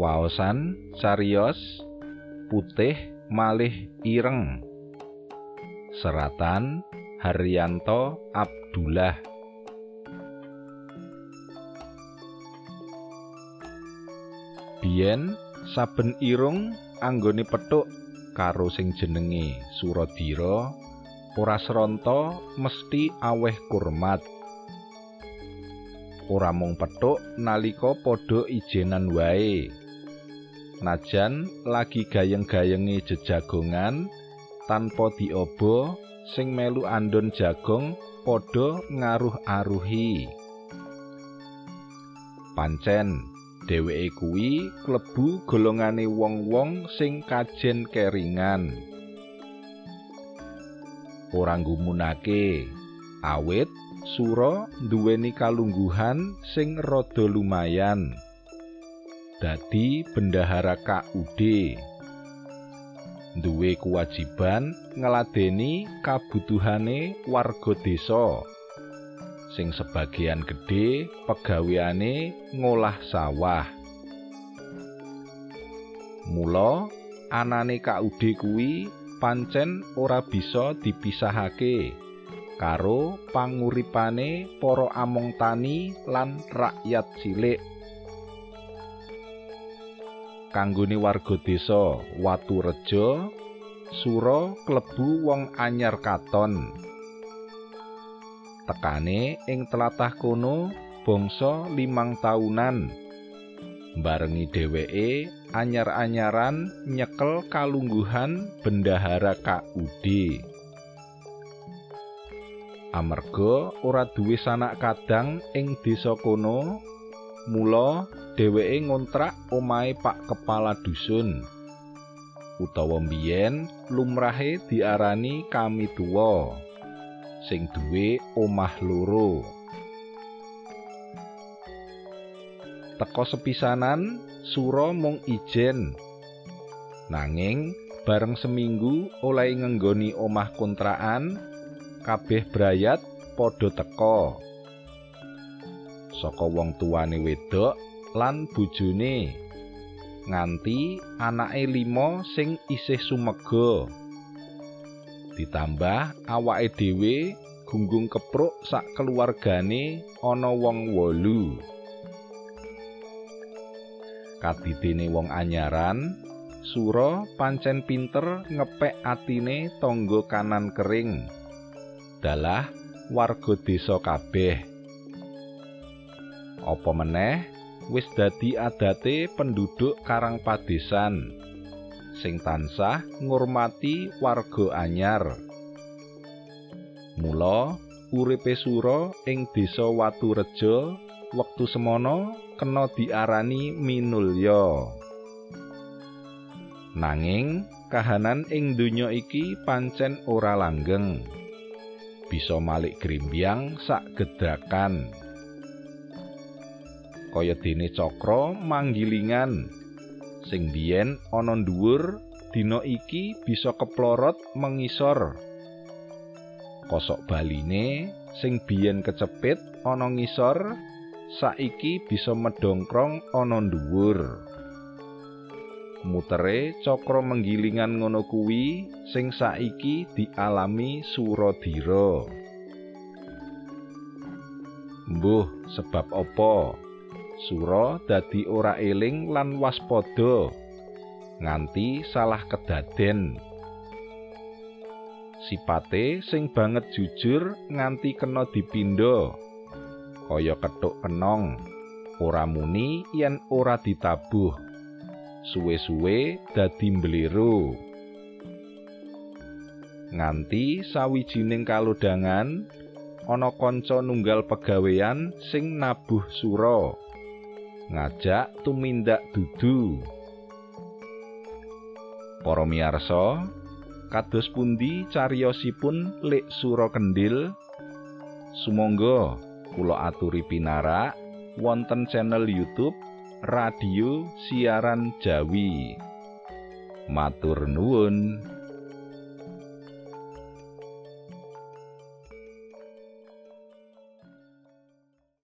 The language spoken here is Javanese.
Pungkasan cariyos putih malih ireng. Seratan Haryanto Abdullah. Biyen saben irung anggone petuk karo sing jenenge Suradira ora sronta mesti aweh kurmat. Ora mung petuk nalika padha ijenan wae. Najan lagi gayeng-gayenge jejagongan tanpa diobo sing melu andon jagong padha ngaruh-aruhi. Pancen dheweke kuwi klebu golongane wong-wong sing kajen keringan. Ora nggumunake awit Sura nduweni kalungguhan sing rada lumayan. Dadi bendahara KUD. Duwe kewajiban ngeladeni kabutuhane warga desa. Sing sebagian gedhe pegaweane ngolah sawah. Mula anane KUD kuwi pancen ora bisa dipisahake. karo panguripane para among tani lan rakyat cilik. Kanggone warga desa Watureja, Sura klebu wong anyar katon. Tekane ing tlatah kono bangsa limang taunan. Barengi dheweke anyar-anyaran nyekel kalungguhan bendahara KUD. amarga ora duwe sanak kadang ing desa kono mula dheweke ngontrak omahe Pak Kepala Dusun. Utawa mbiyen lumrahe diarani kami tuwa sing duwe omah loro. Teka sepisanan sura mung ijen. Nanging bareng seminggu oleh ngenggoni omah kontrakan kabeh brayat padha teka saka wong tuwane wedok lan bojone. Nganti anake lima sing isih sumega. Ditambah awake dhewe gunggung kepruk sak keluargane ana wong wolu. Kadidene wong anyaran sura pancen pinter ngepek atine tangga kanan kering. Dalah warga desa kabeh. Apa meneh wis dadi adate penduduk Karang Padesan sing tansah ngurmati warga anyar. Mula uripe Sura ing desa Watureja wektu semono kena diarani minulya. Nanging kahanan ing donya iki pancen ora langgeng. bisa malik grimbyang sak gedrakan kaya dene cakra manggilingan sing biyen ana dhuwur dina iki bisa keplorot mengisor kosok baline sing biyen kecepit ana ngisor saiki bisa medongkrong ana dhuwur mutere cakra menggilingan ngono kuwi sing saiki dialami Suradira. Mbuh, sebab apa? Sura dadi ora eling lan waspada nganti salah kedaden. Sipate sing banget jujur nganti kena dipindha. Kaya kethuk kenong, ora muni yen ora ditabuh. suwe-suwe dadi mbliru. Nganti sawijining kalodhangan ana kanca nunggal pegawean sing nabuh sura. Ngajak tumindak dudu. Para miyarsa, kados pundi cariyosipun Lek Sura Kendil? Sumangga kula aturi pinarak wonten channel YouTube radio siaran Jawi. Matur nuwun.